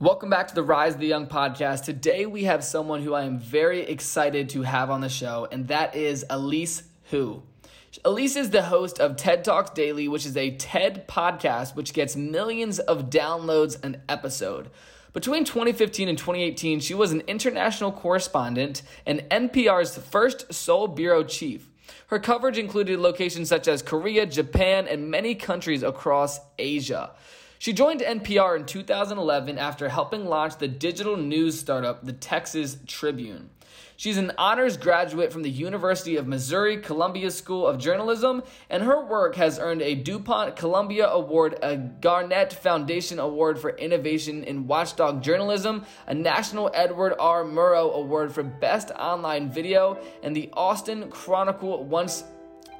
Welcome back to the Rise of the Young podcast. Today we have someone who I am very excited to have on the show, and that is Elise Hu. Elise is the host of TED Talks Daily, which is a TED podcast which gets millions of downloads an episode. Between 2015 and 2018, she was an international correspondent and NPR's first Seoul bureau chief. Her coverage included locations such as Korea, Japan, and many countries across Asia. She joined NPR in 2011 after helping launch the digital news startup, the Texas Tribune. She's an honors graduate from the University of Missouri Columbia School of Journalism, and her work has earned a DuPont Columbia Award, a Gannett Foundation Award for Innovation in Watchdog Journalism, a National Edward R. Murrow Award for Best Online Video, and the Austin Chronicle once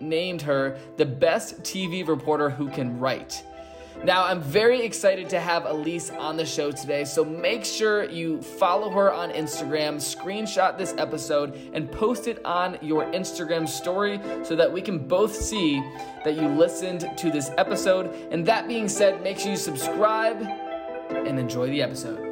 named her the best TV reporter who can write. Now, I'm very excited to have Elise on the show today, so make sure you follow her on Instagram, screenshot this episode, and post it on your Instagram story so that we can both see that you listened to this episode. And that being said, make sure you subscribe and enjoy the episode.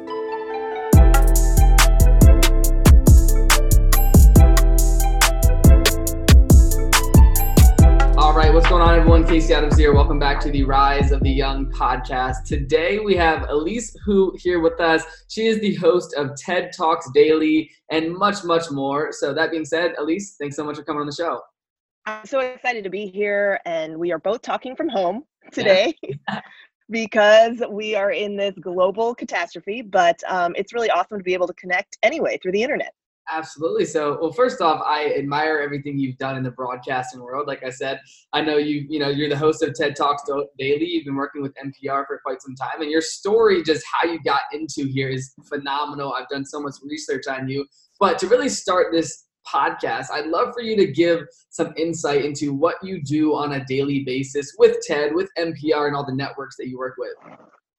Everyone? Casey Adams here. Welcome back to the Rise of the Young podcast. Today we have Elise Hu here with us. She is the host of TED Talks Daily and much, much more. So, that being said, Elise, thanks so much for coming on the show. I'm so excited to be here, and we are both talking from home today. Yeah. because we are in this global catastrophe, but um, it's really awesome to be able to connect anyway through the internet. Absolutely. So, well, first off, I admire everything you've done in the broadcasting world. Like I said, I know you, you know, you're the host of TED Talks Daily. You've been working with NPR for quite some time, and your story, just how you got into here, is phenomenal. I've done so much research on you. But to really start this podcast, I'd love for you to give some insight into what you do on a daily basis with TED, with NPR, and all the networks that you work with.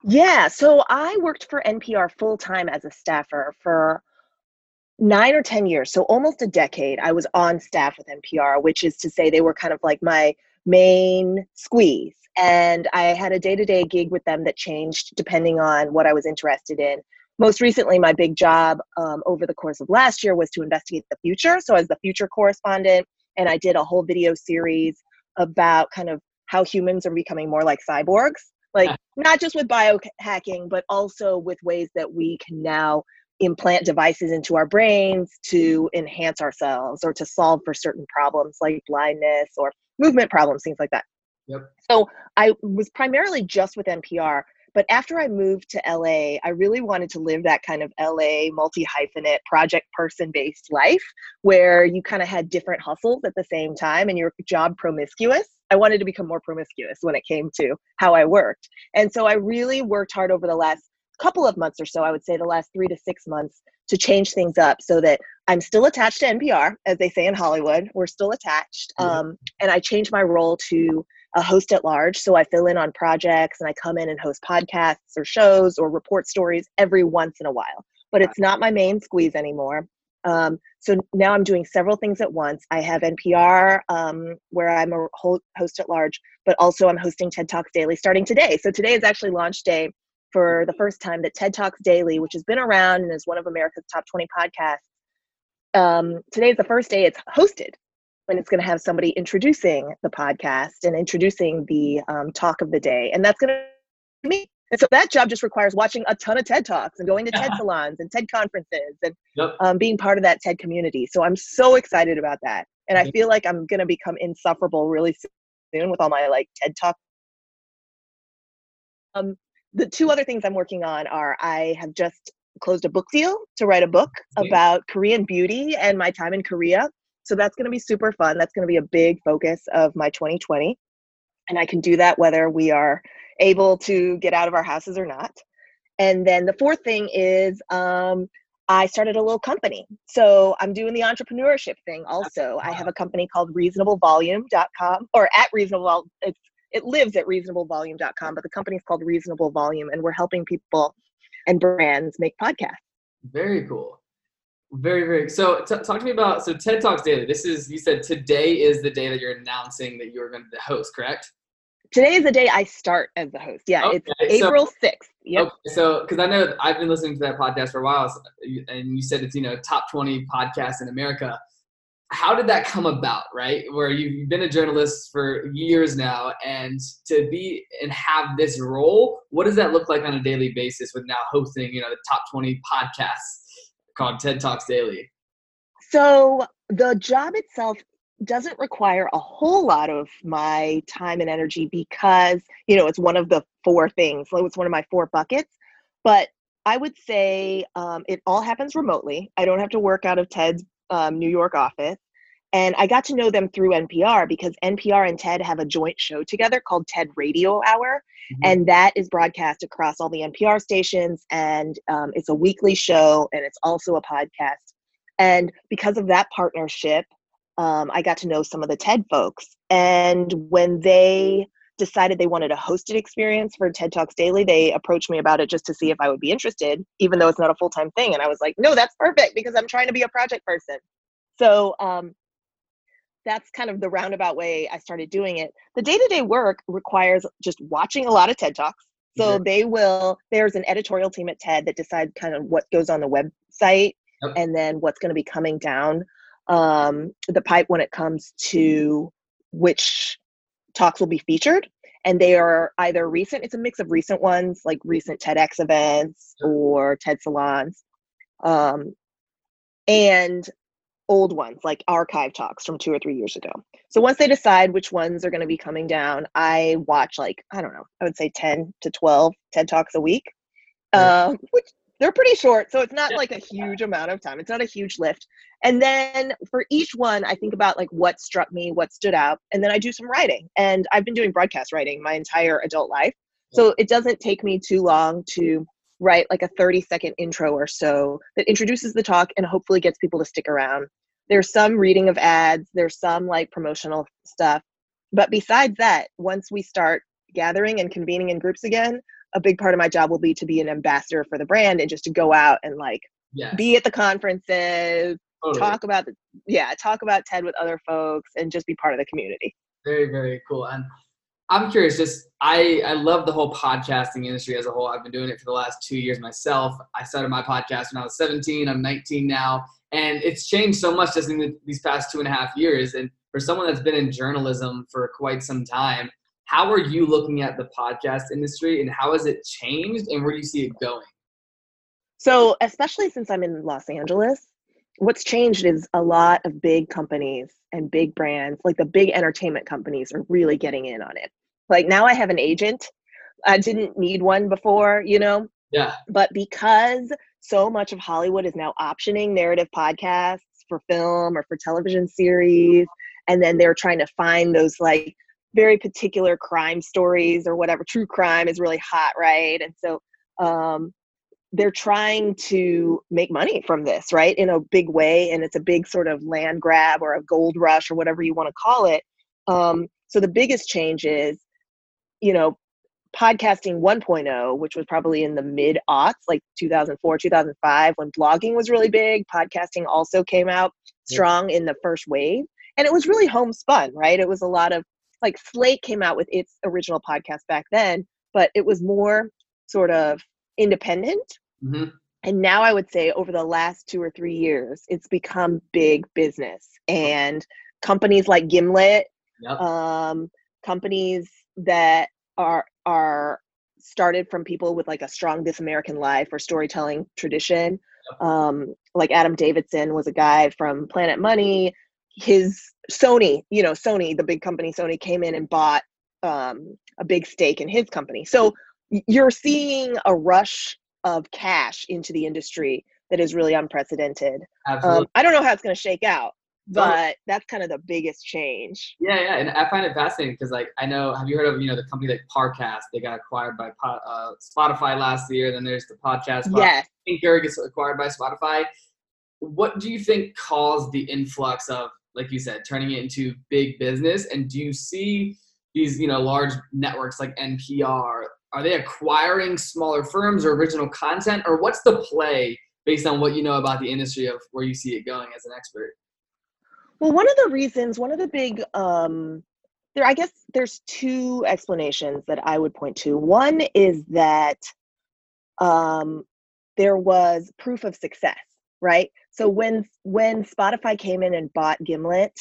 Yeah, so I worked for NPR full time as a staffer for nine or 10 years, so almost a decade, I was on staff with NPR, which is to say they were kind of like my main squeeze. And I had a day to day gig with them that changed depending on what I was interested in. Most recently, my big job um, over the course of last year was to investigate the future. So, as the future correspondent, and I did a whole video series about kind of how humans are becoming more like cyborgs, like not just with biohacking, but also with ways that we can now implant devices into our brains to mm-hmm. enhance ourselves or to solve for certain problems like blindness or movement problems, things like that. Yep. So I was primarily just with NPR. But after I moved to LA, I really wanted to live that kind of LA multi hyphenate project person based life where you kind of had different hustles at the same time and your job promiscuous. I wanted to become more promiscuous when it came to how I worked. And so I really worked hard over the last couple of months or so, I would say the last three to six months, to change things up so that I'm still attached to NPR, as they say in Hollywood. We're still attached. Mm-hmm. Um, and I changed my role to a host at large. So I fill in on projects and I come in and host podcasts or shows or report stories every once in a while. But it's not my main squeeze anymore. Um, so now I'm doing several things at once. I have NPR, um, where I'm a host at large, but also I'm hosting TED Talks Daily starting today. So today is actually launch day for the first time that TED Talks Daily, which has been around and is one of America's top 20 podcasts, um, today is the first day it's hosted. And it's going to have somebody introducing the podcast and introducing the um, talk of the day. And that's going to be me. And so that job just requires watching a ton of TED Talks and going to TED salons and TED conferences and yep. um, being part of that TED community. So I'm so excited about that. And I feel like I'm going to become insufferable really soon with all my like TED Talk. Um, the two other things I'm working on are I have just closed a book deal to write a book about Korean beauty and my time in Korea. So that's going to be super fun. That's going to be a big focus of my 2020. And I can do that whether we are able to get out of our houses or not. And then the fourth thing is um, I started a little company. So I'm doing the entrepreneurship thing also. I have a company called reasonablevolume.com or at reasonable it's it lives at reasonablevolume.com, but the company is called Reasonable Volume, and we're helping people and brands make podcasts. Very cool. Very, very. So, t- talk to me about so TED Talks Daily. This is you said today is the day that you're announcing that you're going to host, correct? today is the day I start as the host. Yeah, okay, it's April sixth. Yep. Okay, so because I know I've been listening to that podcast for a while, and you said it's you know top twenty podcasts in America. How did that come about, right? Where you've been a journalist for years now, and to be and have this role, what does that look like on a daily basis with now hosting, you know, the top twenty podcasts called TED Talks Daily? So the job itself doesn't require a whole lot of my time and energy because you know it's one of the four things it's one of my four buckets but i would say um, it all happens remotely i don't have to work out of ted's um, new york office and i got to know them through npr because npr and ted have a joint show together called ted radio hour mm-hmm. and that is broadcast across all the npr stations and um, it's a weekly show and it's also a podcast and because of that partnership um, I got to know some of the TED folks. And when they decided they wanted a hosted experience for TED Talks Daily, they approached me about it just to see if I would be interested, even though it's not a full time thing. And I was like, no, that's perfect because I'm trying to be a project person. So um, that's kind of the roundabout way I started doing it. The day to day work requires just watching a lot of TED Talks. So mm-hmm. they will, there's an editorial team at TED that decides kind of what goes on the website yep. and then what's going to be coming down um, the pipe when it comes to which talks will be featured. And they are either recent, it's a mix of recent ones, like recent TEDx events or TED salons, um, and old ones, like archive talks from two or three years ago. So once they decide which ones are going to be coming down, I watch like, I don't know, I would say 10 to 12 TED Talks a week, uh, which they're pretty short so it's not like a huge amount of time. It's not a huge lift. And then for each one i think about like what struck me what stood out and then i do some writing. And i've been doing broadcast writing my entire adult life. So it doesn't take me too long to write like a 30 second intro or so that introduces the talk and hopefully gets people to stick around. There's some reading of ads. There's some like promotional stuff. But besides that once we start gathering and convening in groups again a big part of my job will be to be an ambassador for the brand and just to go out and like yes. be at the conferences, totally. talk about the yeah, talk about TED with other folks and just be part of the community. Very, very cool. And I'm curious, just I I love the whole podcasting industry as a whole. I've been doing it for the last two years myself. I started my podcast when I was 17. I'm 19 now, and it's changed so much just in the, these past two and a half years. And for someone that's been in journalism for quite some time, how are you looking at the podcast industry and how has it changed and where do you see it going? So, especially since I'm in Los Angeles, what's changed is a lot of big companies and big brands, like the big entertainment companies, are really getting in on it. Like now I have an agent. I didn't need one before, you know? Yeah. But because so much of Hollywood is now optioning narrative podcasts for film or for television series, and then they're trying to find those like very particular crime stories or whatever true crime is really hot right? And so um, they're trying to make money from this right in a big way and it's a big sort of land grab or a gold rush or whatever you want to call it. Um, so the biggest change is you know podcasting 1.0 which was probably in the mid aughts like 2004 2005 when blogging was really big podcasting also came out strong in the first wave and it was really homespun right? It was a lot of like Slate came out with its original podcast back then, but it was more sort of independent. Mm-hmm. And now I would say over the last two or three years, it's become big business. And companies like Gimlet, yep. um, companies that are are started from people with like a strong This American Life or storytelling tradition. Um, like Adam Davidson was a guy from Planet Money. His Sony, you know, Sony, the big company Sony came in and bought um, a big stake in his company. So you're seeing a rush of cash into the industry that is really unprecedented. Um, I don't know how it's going to shake out, but that's kind of the biggest change. Yeah, yeah, and I find it fascinating because, like, I know. Have you heard of you know the company like Parcast? They got acquired by uh, Spotify last year. Then there's the podcast. Yes. Anchor gets acquired by Spotify. What do you think caused the influx of like you said, turning it into big business? And do you see these, you know, large networks like NPR? Are they acquiring smaller firms or original content, or what's the play based on what you know about the industry of where you see it going as an expert? Well, one of the reasons, one of the big um, there i guess there's two explanations that i would point to one is that um, there was proof of success right so mm-hmm. when when spotify came in and bought gimlet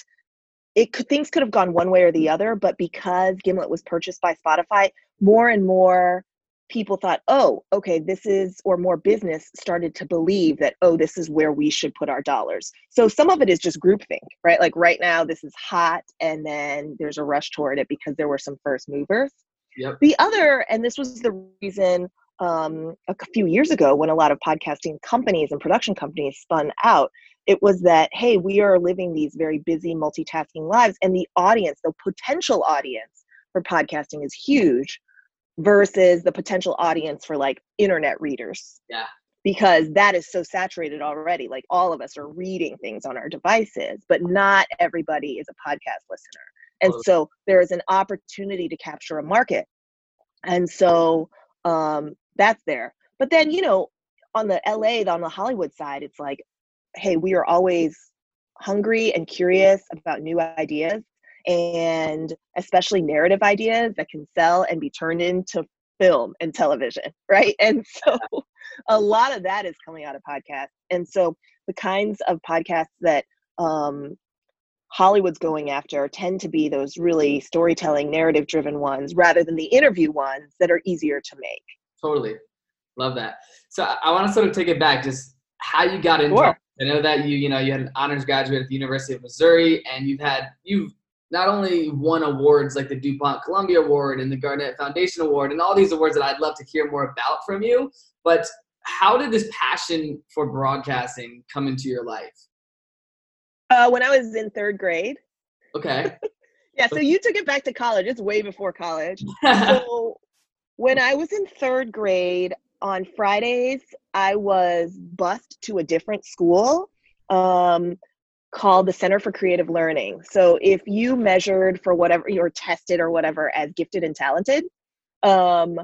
it could things could have gone one way or the other but because gimlet was purchased by spotify more and more people thought, oh, okay, this is, or more business started to believe that, oh, this is where we should put our dollars. So some of it is just groupthink, right? Like right now, this is hot, and then there's a rush toward it because there were some first movers. Yep. The other, and this was the reason um, a few years ago when a lot of podcasting companies and production companies spun out, it was that, hey, we are living these very busy, multitasking lives, and the audience, the potential audience for podcasting is huge versus the potential audience for like internet readers. Yeah. Because that is so saturated already. Like all of us are reading things on our devices, but not everybody is a podcast listener. And so there is an opportunity to capture a market. And so um, that's there. But then, you know, on the LA, on the Hollywood side, it's like, hey, we are always hungry and curious about new ideas and especially narrative ideas that can sell and be turned into film and television, right? And so a lot of that is coming out of podcasts. And so the kinds of podcasts that um, Hollywood's going after tend to be those really storytelling, narrative driven ones rather than the interview ones that are easier to make. Totally. Love that. So I want to sort of take it back, just how you got into sure. I know that you, you know, you had an honors graduate at the University of Missouri and you've had, you've not only won awards like the DuPont Columbia Award and the Gannett Foundation Award and all these awards that I'd love to hear more about from you, but how did this passion for broadcasting come into your life? Uh, when I was in third grade. Okay. yeah, so you took it back to college. It's way before college. so when I was in third grade, on Fridays, I was bused to a different school. Um, called the Center for Creative Learning. So if you measured for whatever you're tested or whatever as gifted and talented, um,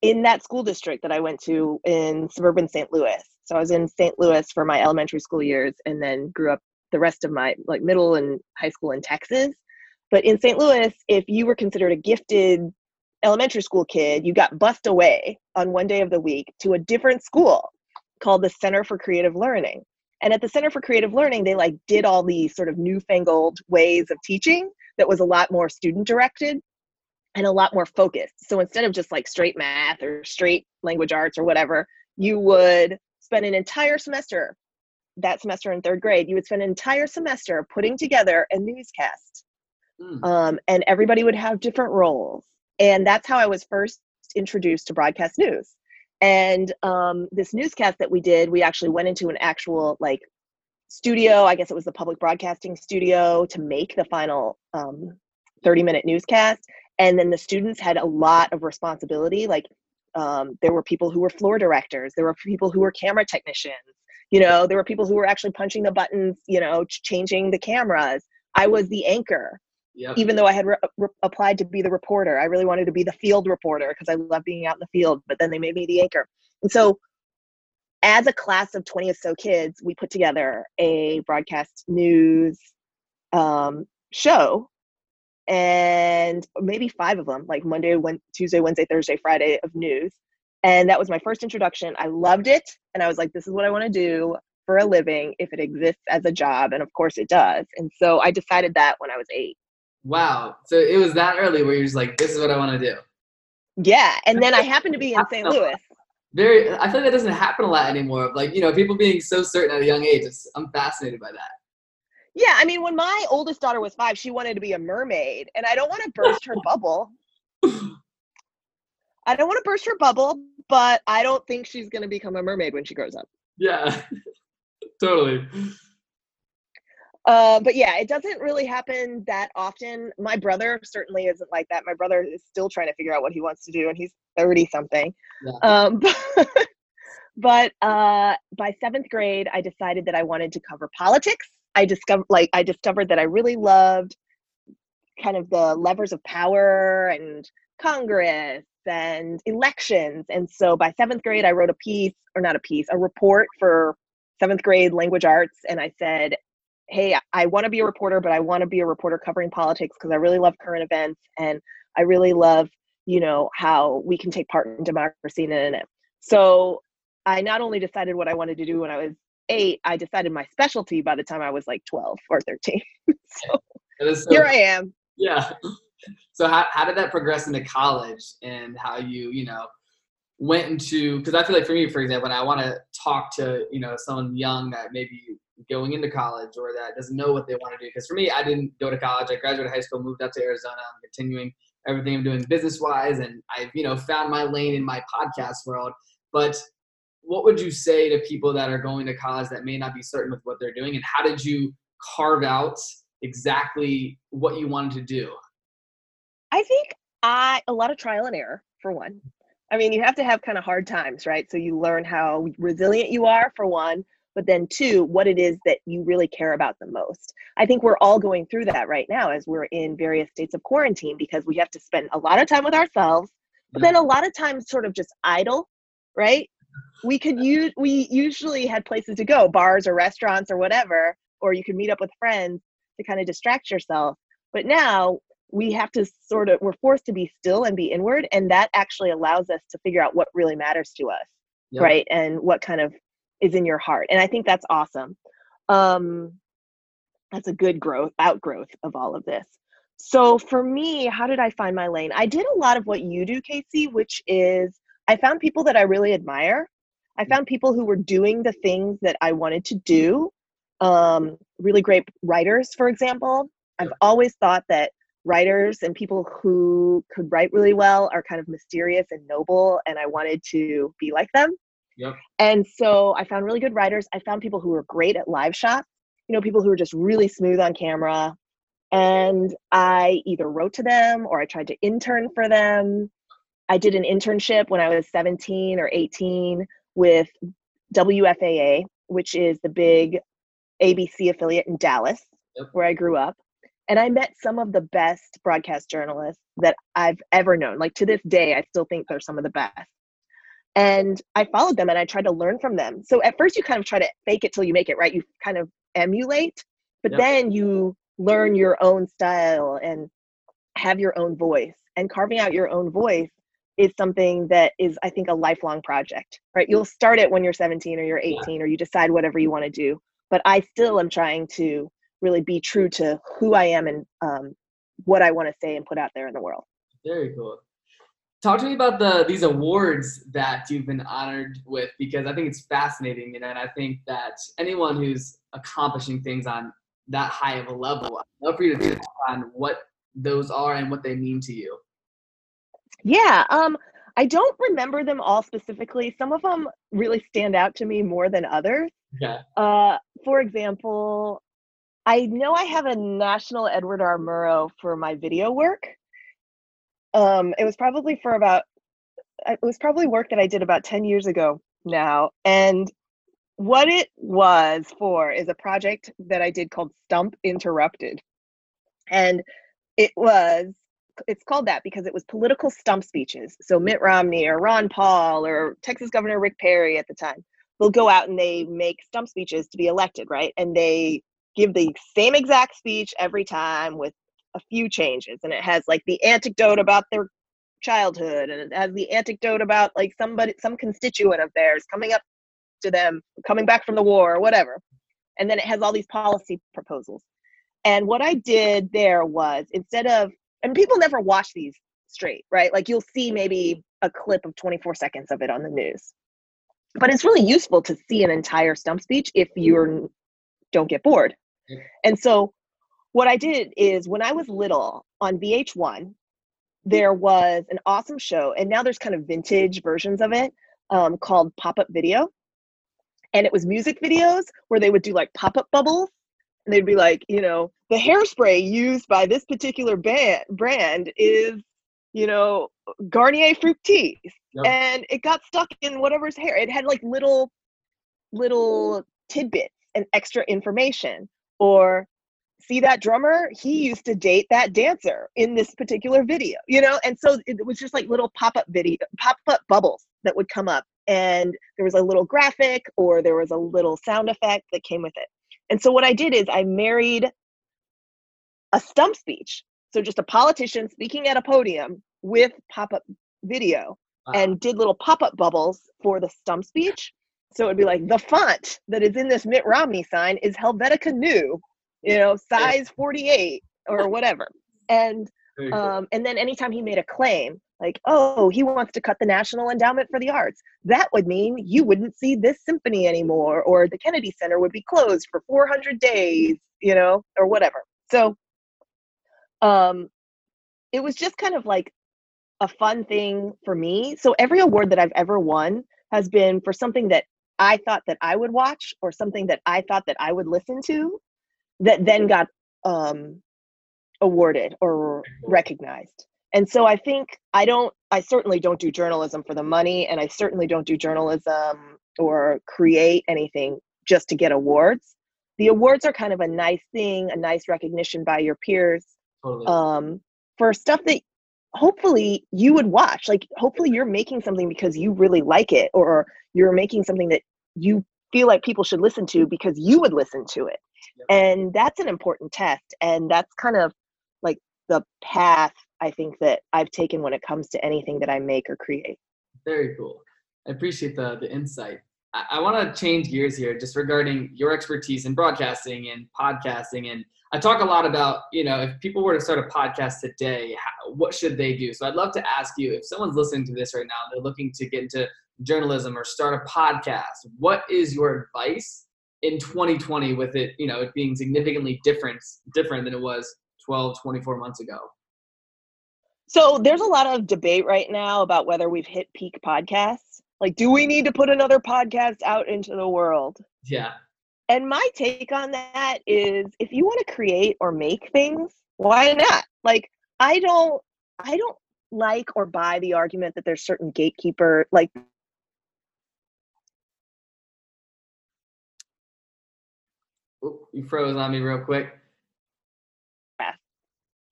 in that school district that I went to in suburban St. Louis. So I was in St. Louis for my elementary school years and then grew up the rest of my like middle and high school in Texas. But in St. Louis, if you were considered a gifted elementary school kid, you got bussed away on one day of the week to a different school called the Center for Creative Learning. And at the Center for Creative Learning, they like did all these sort of newfangled ways of teaching that was a lot more student directed and a lot more focused. So instead of just like straight math or straight language arts or whatever, you would spend an entire semester, that semester in third grade, you would spend an entire semester putting together a newscast. Mm. Um, and everybody would have different roles. And that's how I was first introduced to broadcast news. And um, this newscast that we did, we actually went into an actual like studio. I guess it was the public broadcasting studio to make the final um, 30 minute newscast. And then the students had a lot of responsibility. Like um, there were people who were floor directors, there were people who were camera technicians. You know, there were people who were actually punching the buttons, you know, changing the cameras. I was the anchor. Yep. Even though I had re- re- applied to be the reporter, I really wanted to be the field reporter because I love being out in the field. But then they made me the anchor, and so as a class of 20 or so kids, we put together a broadcast news um, show, and maybe five of them, like Monday, Tuesday, Wednesday, Thursday, Friday of news. And that was my first introduction. I loved it, and I was like, "This is what I want to do." for a living if it exists as a job and of course it does and so i decided that when i was eight Wow. So it was that early where you're just like, this is what I want to do. Yeah. And then I happened to be in St. Louis. Very, I feel like that doesn't happen a lot anymore. Like, you know, people being so certain at a young age. I'm fascinated by that. Yeah. I mean, when my oldest daughter was five, she wanted to be a mermaid. And I don't want to burst her bubble. I don't want to burst her bubble, but I don't think she's going to become a mermaid when she grows up. Yeah. totally. Uh, but yeah, it doesn't really happen that often. My brother certainly isn't like that. My brother is still trying to figure out what he wants to do, and he's 30 something. Yeah. Um, but, but uh, by seventh grade, I decided that I wanted to cover politics. I discovered, like, I discovered that I really loved kind of the levers of power and Congress and elections. And so by seventh grade, I wrote a piece, or not a piece, a report for seventh grade language arts, and I said hey, I want to be a reporter, but I want to be a reporter covering politics because I really love current events and I really love, you know, how we can take part in democracy and in it. So I not only decided what I wanted to do when I was eight, I decided my specialty by the time I was like 12 or 13. so, so here I am. Yeah. So how, how did that progress into college and how you, you know, went into, cause I feel like for me, for example, when I want to talk to, you know, someone young that maybe going into college or that doesn't know what they want to do. Because for me, I didn't go to college. I graduated high school, moved out to Arizona. I'm continuing everything I'm doing business wise, and I've you know found my lane in my podcast world. But what would you say to people that are going to college that may not be certain with what they're doing, and how did you carve out exactly what you wanted to do? I think I a lot of trial and error for one. I mean, you have to have kind of hard times, right? So you learn how resilient you are for one, but then two, what it is that you really care about the most. I think we're all going through that right now as we're in various states of quarantine because we have to spend a lot of time with ourselves, but then a mm-hmm. lot of times sort of just idle, right? We could use we usually had places to go, bars or restaurants or whatever, or you could meet up with friends to kind of distract yourself. But now we have to sort of we're forced to be still and be inward and that actually allows us to figure out what really matters to us yep. right and what kind of is in your heart and i think that's awesome. Um that's a good growth outgrowth of all of this. So for me how did i find my lane? I did a lot of what you do casey which is i found people that i really admire. I found people who were doing the things that i wanted to do. Um, really great writers for example. I've always thought that writers and people who could write really well are kind of mysterious and noble and i wanted to be like them Yep. And so I found really good writers. I found people who were great at live shots, you know, people who were just really smooth on camera. And I either wrote to them or I tried to intern for them. I did an internship when I was 17 or 18 with WFAA, which is the big ABC affiliate in Dallas, yep. where I grew up. And I met some of the best broadcast journalists that I've ever known. Like to this day, I still think they're some of the best and i followed them and i tried to learn from them. So at first you kind of try to fake it till you make it right? You kind of emulate but yep. then you learn your own style and have your own voice. And carving out your own voice is something that is i think a lifelong project right? You'll start it when you're 17 or you're 18 or you decide whatever you want to do but i still am trying to really be true to who i am and um, what i want to say and put out there in the world. Very cool talk to me about the these awards that you've been honored with because I think it's fascinating, you know, and I think that anyone who's accomplishing things on that high of a level, I'd love for you to touch on what those are and what they mean to you. Yeah, um, I don't remember them all specifically. Some of them really stand out to me more than others. Yeah. Uh, for example, I know I have a National Edward R. Murrow for my video work. Um, it was probably for about it was probably work that I did about 10 years ago now. And what it was for is a project that I did called Stump Interrupted. And it was it's called that because it was political stump speeches. So Mitt Romney or Ron Paul or Texas Governor Rick Perry at the time, they'll go out and they make stump speeches to be elected, right? And they give the same exact speech every time with a few changes and it has like the anecdote about their childhood and it has the anecdote about like somebody some constituent of theirs coming up to them coming back from the war or whatever. And then it has all these policy proposals. And what i did there was instead of and people never watch these straight right? Like you'll see maybe a clip of 24 seconds of it on the news. But it's really useful to see an entire stump speech if you don't get bored. And so what I did is when I was little on VH1, there was an awesome show, and now there's kind of vintage versions of it um, called Pop Up Video. And it was music videos where they would do like pop up bubbles. And they'd be like, you know, the hairspray used by this particular band, brand is, you know, Garnier Fructis. Yep. And it got stuck in whatever's hair. It had like little, little tidbits and extra information. Or see that drummer he used to date that dancer in this particular video you know and so it was just like little pop-up video pop-up bubbles that would come up and there was a little graphic or there was a little sound effect that came with it And so what I did is I married a stump speech. So just a politician speaking at a podium with pop-up video wow. and did little pop-up bubbles for the stump speech. So it'd be like the font that is in this Mitt Romney sign is Helvetica Neue, you know, size 48 or whatever. And um, and then anytime he made a claim, like, oh, he wants to cut the National Endowment for the Arts, that would mean you wouldn't see this symphony anymore, or the Kennedy Center would be closed for 400 days, you know, or whatever. So um, it was just kind of like a fun thing for me. So every award that I've ever won has been for something that I thought that I would watch or something that I thought that I would listen to that then got um, awarded or recognized. And so I think I don't, I certainly don't do journalism for the money, and I certainly don't do journalism or create anything just to get awards. The awards are kind of a nice thing, a nice recognition by your peers totally. um, for stuff that hopefully you would watch. Like, hopefully you're making something because you really like it, or you're making something that you feel like people should listen to because you would listen to it. And that's an important test. And that's kind of like the path I think that I've taken when it comes to anything that I make or create. Very cool. I appreciate the the insight. I, I want to change gears here, just regarding your expertise in broadcasting and podcasting. And I talk a lot about, you know, if people were to start a podcast today, how, what should they do? So I'd love to ask you, if someone's listening to this right now, they're looking to get into journalism or start a podcast, what is your advice in 2020 with it, you know, it being significantly different different than it was 12, 24 months ago? So there's a lot of debate right now about whether we've hit peak podcasts. Like, do we need to put another podcast out into the world? Yeah. And my take on that is if you want to create or make things, why not? Like, I don't I don't like or buy the argument that there's certain gatekeeper like you froze on me real quick.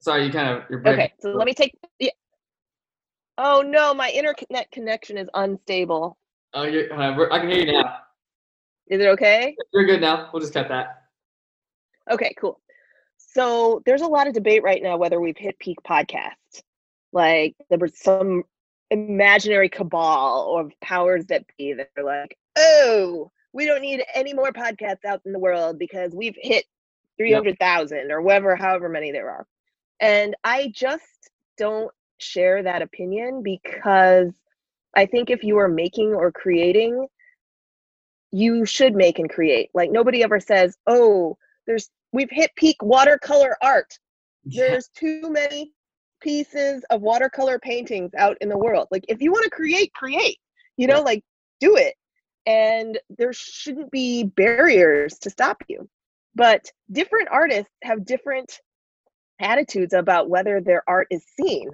Sorry, you kind of you're breaking. Okay, so let me take. Yeah. Oh no, my internet connection is unstable. Oh, you're, uh, I can hear you now. Is it okay? You're good now. We'll just cut that. Okay, cool. So there's a lot of debate right now whether we've hit peak podcast. Like there was some imaginary cabal of powers that be that are like, oh, we don't need any more podcasts out in the world because we've hit 300,000 yep. or whatever, however many there are. And I just don't share that opinion because I think if you are making or creating, you should make and create. Like nobody ever says, "Oh, there's we've hit peak watercolor art. There's too many pieces of watercolor paintings out in the world." Like if you want to create, create. You know, like do it. And there shouldn't be barriers to stop you. But different artists have different attitudes about whether their art is seen,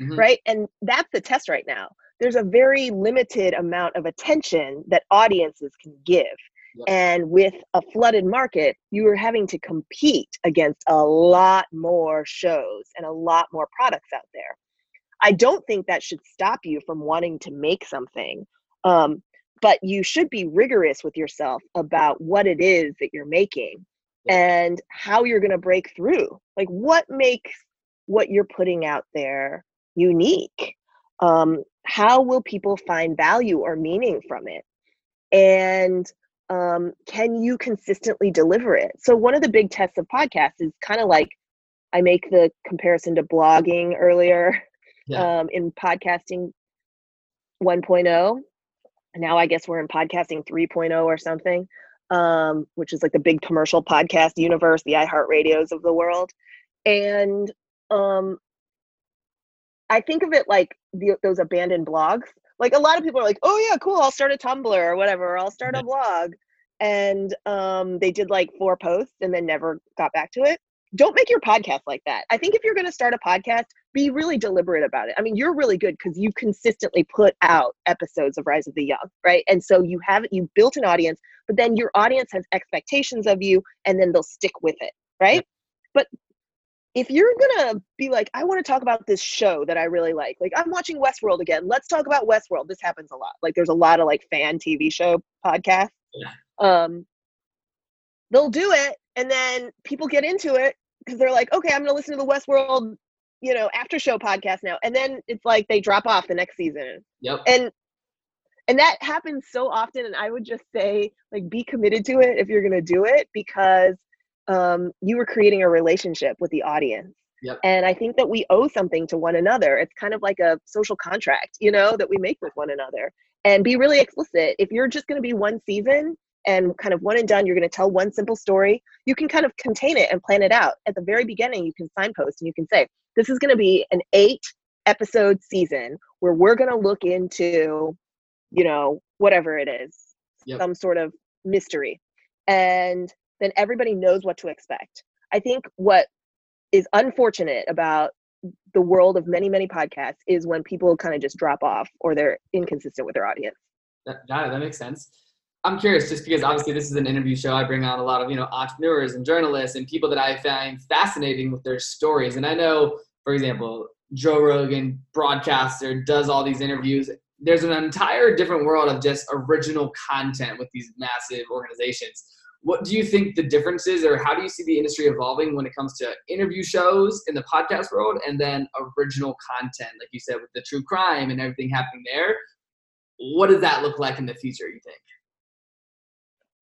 mm-hmm. right? And that's the test right now. There's a very limited amount of attention that audiences can give. Yep. And with a flooded market, you are having to compete against a lot more shows and a lot more products out there. I don't think that should stop you from wanting to make something. Um, but you should be rigorous with yourself about what it is that you're making and how you're going to break through. Like, what makes what you're putting out there unique? Um, how will people find value or meaning from it? And um, can you consistently deliver it? So, one of the big tests of podcasts is kind of like I make the comparison to blogging earlier yeah. um, in podcasting 1.0. Now, I guess we're in podcasting 3.0 or something um, which is like the big commercial podcast universe, the iHeartRadios of the world. And um, I think of it like the, those abandoned blogs. Like a lot of people are like, oh, yeah, cool, I'll start a Tumblr or whatever, or I'll start a blog. And um, they did like four posts and then never got back to it don't make your podcast like that. I think if you're going to start a podcast, be really deliberate about it. I mean, you're really good because you consistently put out episodes of Rise of the Young, right? And so you have you built an audience, but then your audience has expectations of you and then they'll stick with it, right? But if you're gonna be like, I want to talk about this show that I really like, like I'm watching Westworld again. Let's talk about Westworld. This happens a lot. Like there's a lot of like fan TV show podcasts. Um, they'll do it and then people get into it because they're like, okay, I'm gonna listen to the Westworld, you know, after show podcast now. And then it's like they drop off the next season. Yep. And and that happens so often. And I would just say, like, be committed to it if you're gonna do it because um, you were creating a relationship with the audience. Yep. And I think that we owe something to one another. It's kind of like a social contract, you know, that we make with one another. And be really explicit. If you're just going to be one season and kind of one and done, you're going to tell one simple story, you can kind of contain it and plan it out. At the very beginning, you can signpost and you can say, this is going to be an eight episode season where we're going to look into, you know, whatever it is, Yep. some sort of mystery. And then everybody knows what to expect. I think what is unfortunate about the world of many, many podcasts is when people kind of just drop off or they're inconsistent with their audience. That, got it. That makes sense. I'm curious, just because obviously this is an interview show. I bring on a lot of you know entrepreneurs and journalists and people that I find fascinating with their stories. And I know, for example, Joe Rogan, broadcaster, does all these interviews. There's an entire different world of just original content with these massive organizations. What do you think the difference is, or how do you see the industry evolving when it comes to interview shows in the podcast world and then original content, like you said, with the true crime and everything happening there? What does that look like in the future, you think?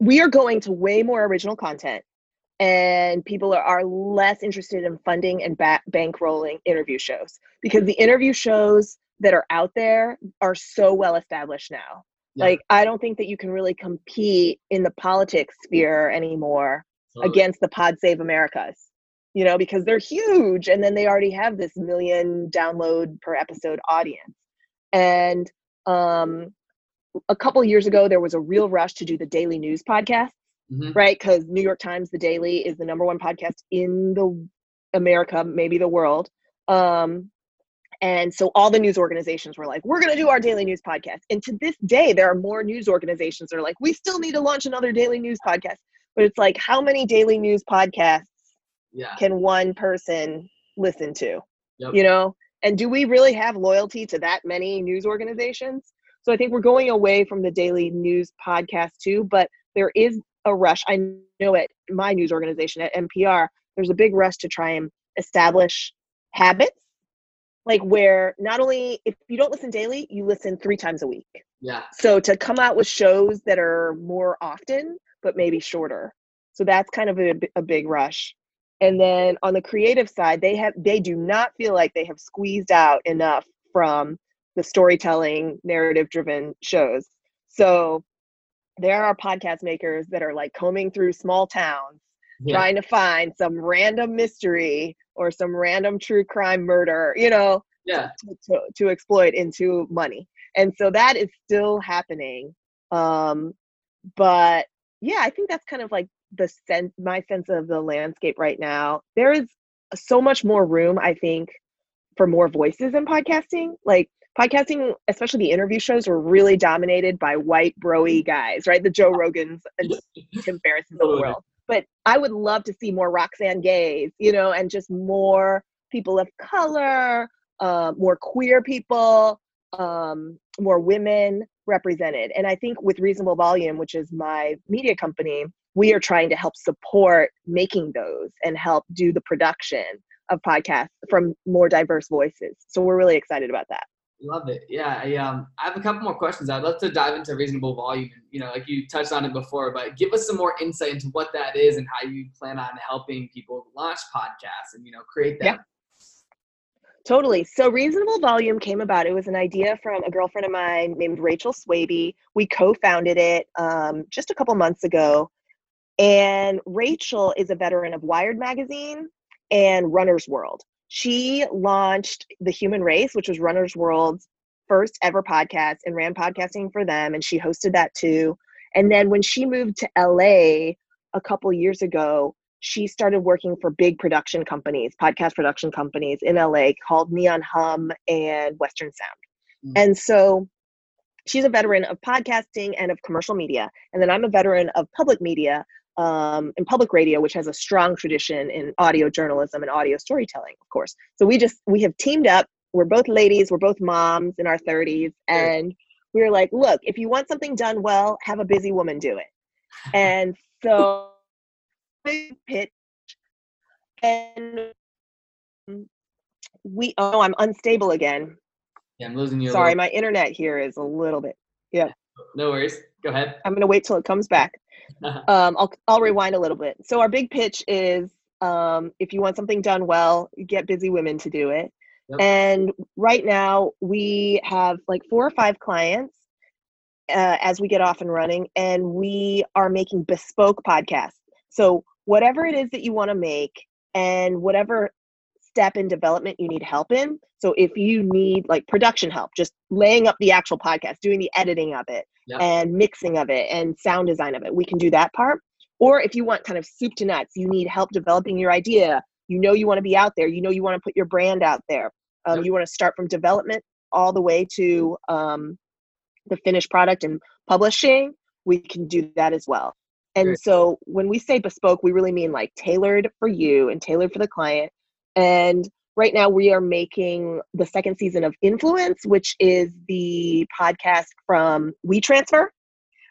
We are going to way more original content, and people are, are less interested in funding and ba- bankrolling interview shows because the interview shows that are out there are so well established now. Yeah. Like, I don't think that you can really compete in the politics sphere anymore Totally. against the Pod Save Americas, you know, because they're huge and then they already have this million download per episode audience. And um, a couple years ago, there was a real rush to do the daily news podcast, Mhm. right? Because New York Times, The Daily, is the number one podcast in the America, maybe the world. Um, and so all the news organizations were like, we're going to do our daily news podcast. And to this day, there are more news organizations that are like, we still need to launch another daily news podcast. But it's like, how many daily news podcasts Yeah. can one person listen to? Yep. You know? And do we really have loyalty to that many news organizations? So I think we're going away from the daily news podcast too, but there is a rush. I know at my news organization at NPR, there's a big rush to try and establish habits like where not only if you don't listen daily, you listen three times a week. Yeah. So to come out with shows that are more often, but maybe shorter. So that's kind of a, a big rush. And then on the creative side, they have they do not feel like they have squeezed out enough from the storytelling, narrative driven shows. So there are podcast makers that are like combing through small towns Yeah. trying to find some random mystery or some random true crime murder, you know, Yeah. to, to, to exploit into money. And so that is still happening. Um, but yeah, I think that's kind of like the sense, my sense of the landscape right now. There is so much more room, I think, for more voices in podcasting. Like podcasting, especially the interview shows, were really dominated by white broy guys, right? The Joe Rogans and Tim Ferrisses of the world. But I would love to see more Roxane Gays, you know, and just more people of color, uh, more queer people, um, more women represented. And I think with Reasonable Volume, which is my media company, we are trying to help support making those and help do the production of podcasts from more diverse voices. So we're really excited about that. Love it. Yeah. I, um, I have a couple more questions. I'd love to dive into reasonable volume. You know, like you touched on it before, but give us some more insight into what that is and how you plan on helping people launch podcasts and, you know, create them. Yeah. Totally. So Reasonable Volume came about. It was an idea from a girlfriend of mine named Rachel Swaby. We co-founded it um, just a couple months ago. And Rachel is a veteran of Wired Magazine and Runner's World. She launched The Human Race, which was Runner's World's first ever podcast and ran podcasting for them. And she hosted that too. And then when she moved to LA a couple years ago, she started working for big production companies, podcast production companies in LA called Neon Hum and Western Sound. Mm. And so she's a veteran of podcasting and of commercial media. And then I'm a veteran of public media um, and public radio, which has a strong tradition in audio journalism and audio storytelling, of course. So we just, we have teamed up. We're both ladies, we're both moms in our 30s. And we were like, look, if you want something done well, have a busy woman do it. And so pitch and we oh i'm unstable again yeah i'm losing you sorry my internet here is a little bit yeah no worries go ahead i'm gonna wait till it comes back um i'll i'll rewind a little bit so our big pitch is um if you want something done well get busy women to do it yep. and right now we have like four or five clients uh, as we get off and running and we are making bespoke podcasts so whatever it is that you want to make and whatever step in development you need help in. So if you need like production help, just laying up the actual podcast, doing the editing of it yep. and mixing of it and sound design of it, we can do that part. Or if you want kind of soup to nuts, you need help developing your idea. You know you want to be out there. You know you want to put your brand out there. Um, yep. You want to start from development all the way to um, the finished product and publishing. We can do that as well. And so when we say bespoke, we really mean like tailored for you and tailored for the client. And right now we are making the second season of Influence, which is the podcast from WeTransfer.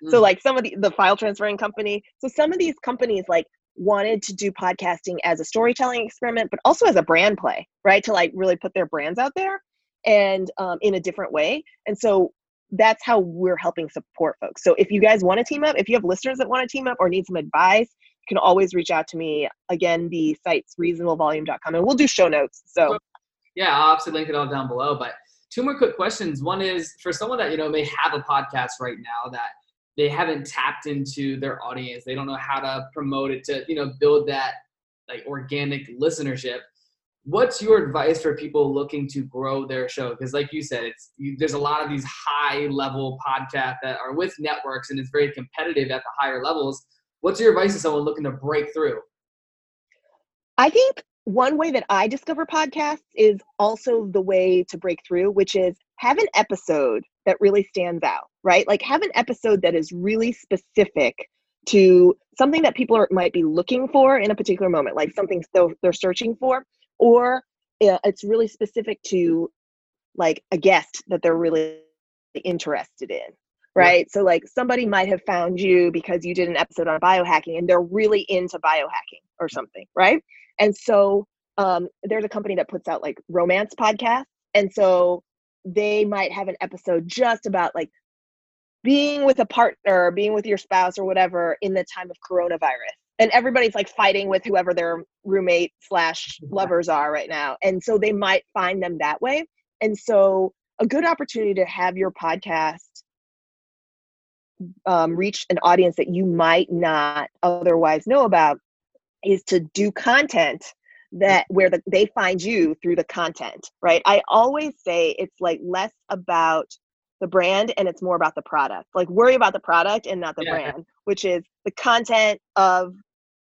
Mm. So like some of the the file transferring company. So some of these companies like wanted to do podcasting as a storytelling experiment, but also as a brand play, right? To like really put their brands out there and um, in a different way. And so that's how we're helping support folks. So if you guys want to team up, if you have listeners that want to team up or need some advice, you can always reach out to me. Again, the site's reasonablevolume.com and we'll do show notes. So yeah, I'll obviously link it all down below. But two more quick questions. One is for someone that, you know, may have a podcast right now that they haven't tapped into their audience. They don't know how to promote it to, you know, build that like organic listenership what's your advice for people looking to grow their show because like you said it's you, there's a lot of these high level podcasts that are with networks and it's very competitive at the higher levels what's your advice to someone looking to break through? I think one way that i discover podcasts is also the way to break through which is have an episode that really stands out right? Like have an episode that is really specific to something that people are, might be looking for in a particular moment like something they're, they're searching for or uh, it's really specific to like a guest that they're really interested in right? So like somebody might have found you because you did an episode on biohacking and they're really into biohacking or something right? And so um, there's a company that puts out like romance podcasts and so they might have an episode just about like being with a partner being with your spouse or whatever in the time of coronavirus. And everybody's like fighting with whoever their roommate slash lovers are right now. And so they might find them that way. And so a good opportunity to have your podcast um, reach an audience that you might not otherwise know about is to do content that where the, they find you through the content right i always say it's like less about the brand and it's more about the product. Like worry about the product and not the yeah. brand, which is the content of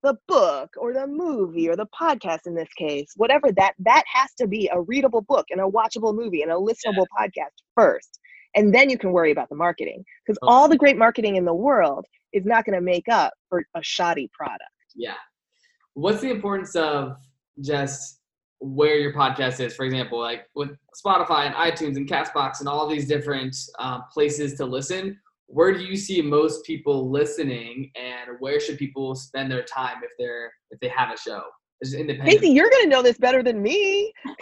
the book or the movie or the podcast in this case. Whatever that that has to be a readable book and a watchable movie and a listenable yeah. podcast first. And then you can worry about the marketing because okay. all the great marketing in the world is not going to make up for a shoddy product. Yeah. What's the importance of just where your podcast is. For example, like with Spotify and iTunes and Castbox and all these different uh, places to listen, where do you see most people listening, and where should people spend their time if they're if they have a show? Casey, you're gonna know this better than me.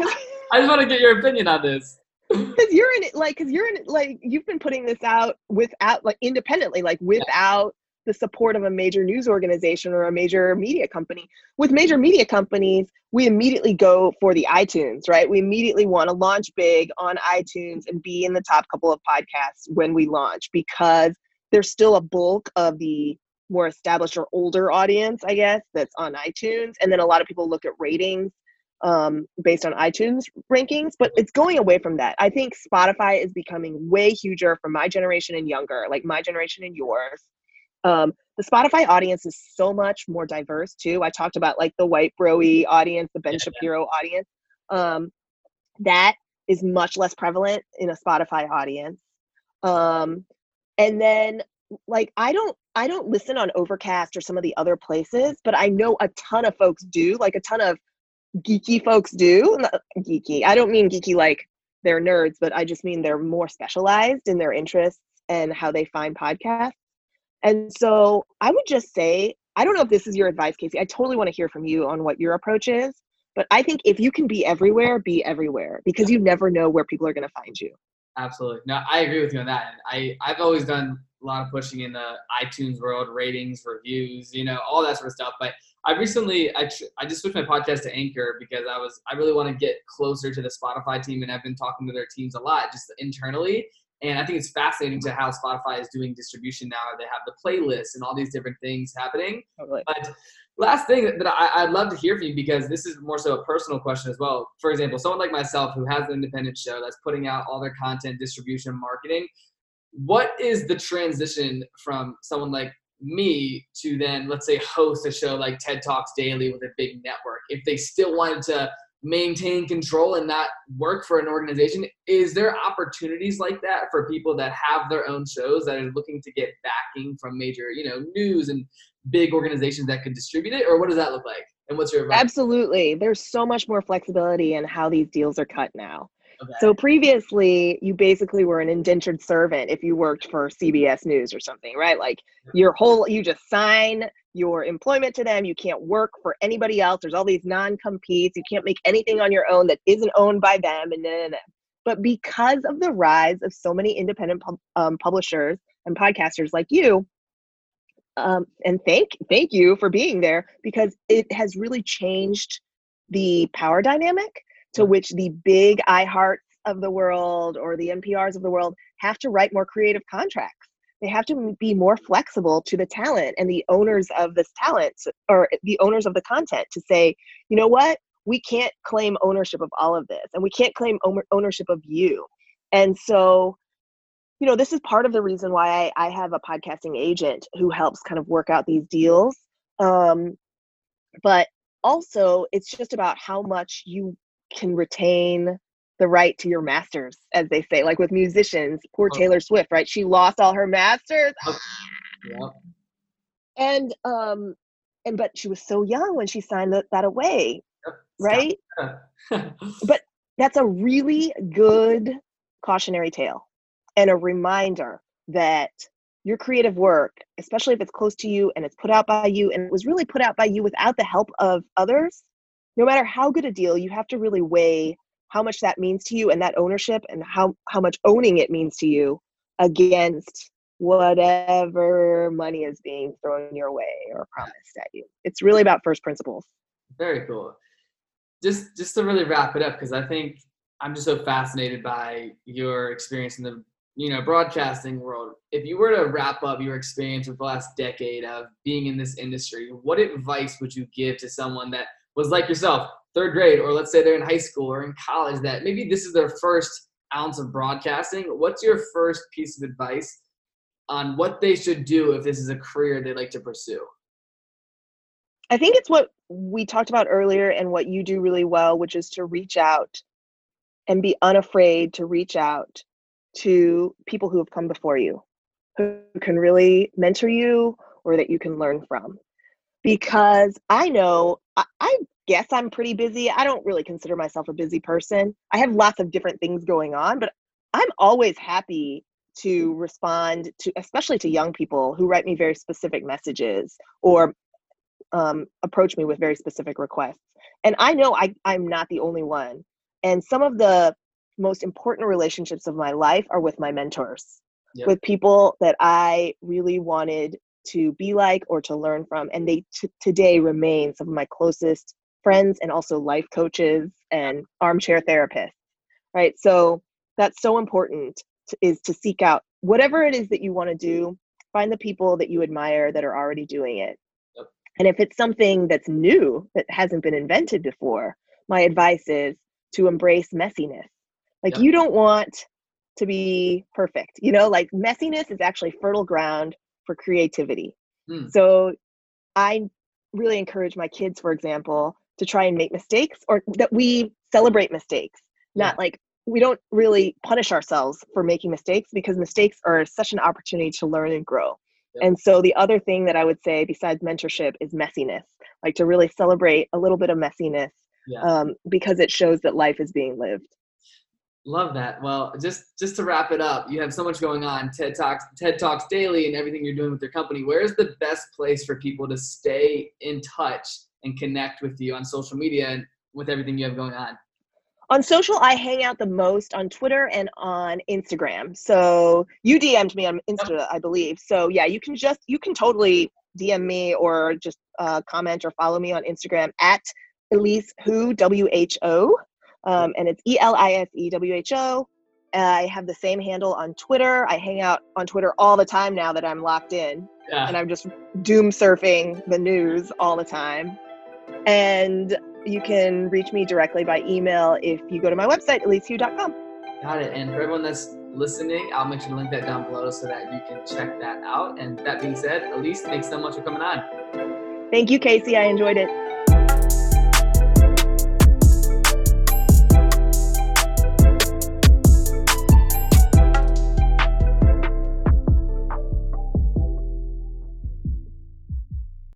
I just want to get your opinion on this. Because you're in it, like, because you're in it, like, you've been putting this out without, like, independently, like, without the support of a major news organization or a major media company. With major media companies, we immediately go for the iTunes, right? We immediately want to launch big on iTunes and be in the top couple of podcasts when we launch because there's still a bulk of the more established or older audience, I guess, that's on iTunes. And then a lot of people look at ratings um, based on iTunes rankings, but it's going away from that. I think Spotify is becoming way huger for my generation and younger, like my generation and yours. Um, the Spotify audience is so much more diverse too. I talked about like the white broy audience, the Ben yeah, Shapiro yeah. audience. Um, that is much less prevalent in a Spotify audience. Um, and then like I don't I don't listen on Overcast or some of the other places, but I know a ton of folks do, like a ton of geeky folks do. Not geeky. I don't mean geeky like they're nerds, but I just mean they're more specialized in their interests and how they find podcasts. And so I would just say I don't know if this is your advice, Casey. I totally want to hear from you on what your approach is. But I think if you can be everywhere, be everywhere because you never know where people are going to find you. Absolutely. No, I agree with you on that. I, I've always done a lot of pushing in the iTunes world, ratings, reviews, you know, all that sort of stuff. But I recently, I, I just switched my podcast to Anchor because I was, I really want to get closer to the Spotify team and I've been talking to their teams a lot just internally. And I think it's fascinating to how Spotify is doing distribution now. They have the playlists and all these different things happening. Totally. But last thing that I, would love to hear from you because this is more so a personal question as well. For example, someone like myself who has an independent show that's putting out all their content, distribution, marketing. What is the transition from someone like me to then, let's say, host a show like TED Talks Daily with a big network? If they still wanted to maintain control and not work for an organization, is there opportunities like that for people that have their own shows that are looking to get backing from major, you know, news and big organizations that could distribute it, or what does that look like? And what's your advice? Absolutely. There's so much more flexibility in how these deals are cut now. Okay. So previously, you basically were an indentured servant if you worked for CBS News or something, right? Like your whole, you just sign your employment to them. You can't work for anybody else. There's all these non competes. You can't make anything on your own that isn't owned by them. And then, but because of the rise of so many independent pub, um, publishers and podcasters like you, um, and thank thank you for being there because it has really changed the power dynamic to which the big iHearts of the world or the NPRs of the world have to write more creative contracts. They have to be more flexible to the talent and the owners of this talent or the owners of the content to say, you know what, we can't claim ownership of all of this and we can't claim ownership of you. And so you know, this is part of the reason why I, I have a podcasting agent who helps kind of work out these deals. Um, but also, it's just about how much you can retain the right to your masters, as they say. Like with musicians, poor oh. Taylor Swift, right? She lost all her masters. Oh. Yeah. And um, and but she was so young when she signed the, that away, right? but that's a really good cautionary tale and a reminder that your creative work, especially if it's close to you and it's put out by you and it was really put out by you without the help of others, no matter how good a deal, you have to really weigh how much that means to you and that ownership and how, how much owning it means to you against whatever money is being thrown your way or promised at you. It's really about first principles. Very cool. Just just to really wrap it up, because I think I'm just so fascinated by your experience in the you know broadcasting world if you were to wrap up your experience with the last decade of being in this industry what advice would you give to someone that was like yourself third grade or let's say they're in high school or in college that maybe this is their first ounce of broadcasting what's your first piece of advice on what they should do if this is a career they'd like to pursue i think it's what we talked about earlier and what you do really well which is to reach out and be unafraid to reach out to people who have come before you, who can really mentor you or that you can learn from. Because I know, I, I guess I'm pretty busy. I don't really consider myself a busy person. I have lots of different things going on, but I'm always happy to respond to, especially to young people who write me very specific messages or um, approach me with very specific requests. And I know I, I'm not the only one. And some of the most important relationships of my life are with my mentors, yep. with people that I really wanted to be like or to learn from. And they t- today remain some of my closest friends and also life coaches and armchair therapists. Right. So that's so important to, is to seek out whatever it is that you want to do, find the people that you admire that are already doing it. Yep. And if it's something that's new that hasn't been invented before, my advice is to embrace messiness like you don't want to be perfect. You know, like messiness is actually fertile ground for creativity. Mm. So I really encourage my kids, for example, to try and make mistakes or that we celebrate mistakes, yeah. not like we don't really punish ourselves for making mistakes because mistakes are such an opportunity to learn and grow. And so the other thing that I would say besides mentorship is messiness, like to really celebrate a little bit of messiness yeah. um, because it shows that life is being lived Love that. Well, just just to wrap it up, you have so much going on. TED Talks, TED Talks Daily, and everything you're doing with your company. Where is the best place for people to stay in touch and connect with you on social media and with everything you have going on? On social, I hang out the most on Twitter and on Instagram. So you DM'd me on Insta, I believe. So yeah, you can just you can totally DM me or just uh, comment or follow me on Instagram at Elise Who W H O um, and it's E L I S E W H O. I have the same handle on Twitter. I hang out on Twitter all the time now that I'm locked in, yeah. and I'm just doom surfing the news all the time. And you can reach me directly by email if you go to my website, elisehu.com. Got it. And for everyone that's listening, I'll make sure to link that down below so that you can check that out. And that being said, Elise, thanks so much for coming on. Thank you, Casey. I enjoyed it.